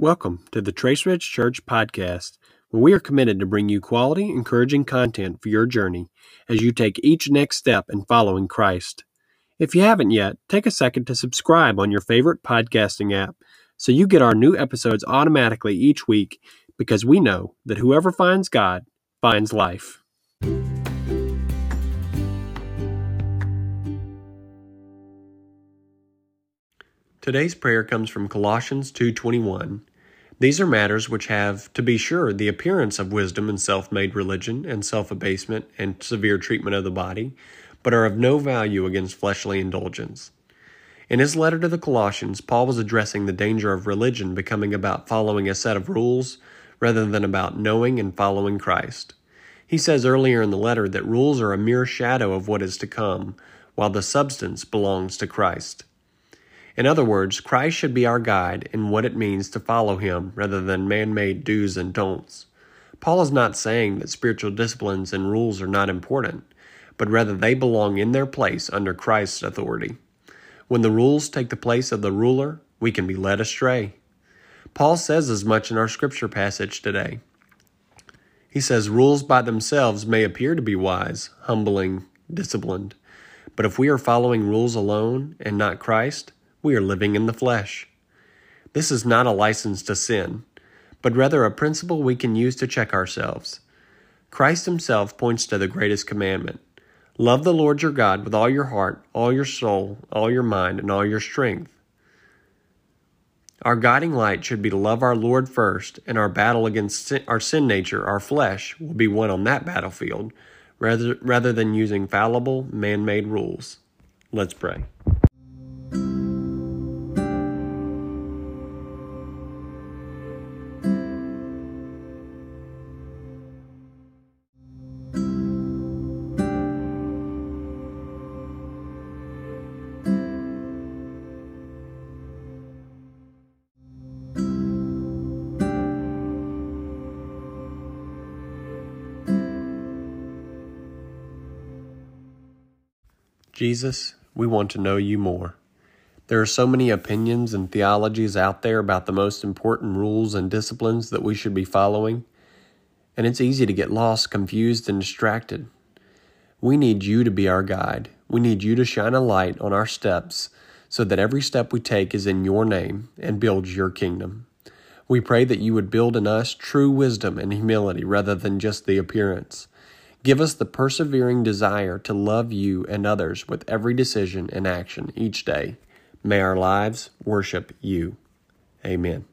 Welcome to the Trace Ridge Church podcast, where we are committed to bring you quality, encouraging content for your journey as you take each next step in following Christ. If you haven't yet, take a second to subscribe on your favorite podcasting app so you get our new episodes automatically each week because we know that whoever finds God finds life. Today's prayer comes from Colossians 2:21. These are matters which have, to be sure, the appearance of wisdom and self-made religion and self-abasement and severe treatment of the body, but are of no value against fleshly indulgence. In his letter to the Colossians, Paul was addressing the danger of religion becoming about following a set of rules rather than about knowing and following Christ. He says earlier in the letter that rules are a mere shadow of what is to come, while the substance belongs to Christ. In other words, Christ should be our guide in what it means to follow him rather than man made do's and don'ts. Paul is not saying that spiritual disciplines and rules are not important, but rather they belong in their place under Christ's authority. When the rules take the place of the ruler, we can be led astray. Paul says as much in our scripture passage today. He says rules by themselves may appear to be wise, humbling, disciplined, but if we are following rules alone and not Christ, we are living in the flesh. This is not a license to sin, but rather a principle we can use to check ourselves. Christ Himself points to the greatest commandment Love the Lord your God with all your heart, all your soul, all your mind, and all your strength. Our guiding light should be to love our Lord first, and our battle against sin, our sin nature, our flesh, will be won on that battlefield rather, rather than using fallible, man made rules. Let's pray. Jesus, we want to know you more. There are so many opinions and theologies out there about the most important rules and disciplines that we should be following, and it's easy to get lost, confused, and distracted. We need you to be our guide. We need you to shine a light on our steps so that every step we take is in your name and builds your kingdom. We pray that you would build in us true wisdom and humility rather than just the appearance. Give us the persevering desire to love you and others with every decision and action each day. May our lives worship you. Amen.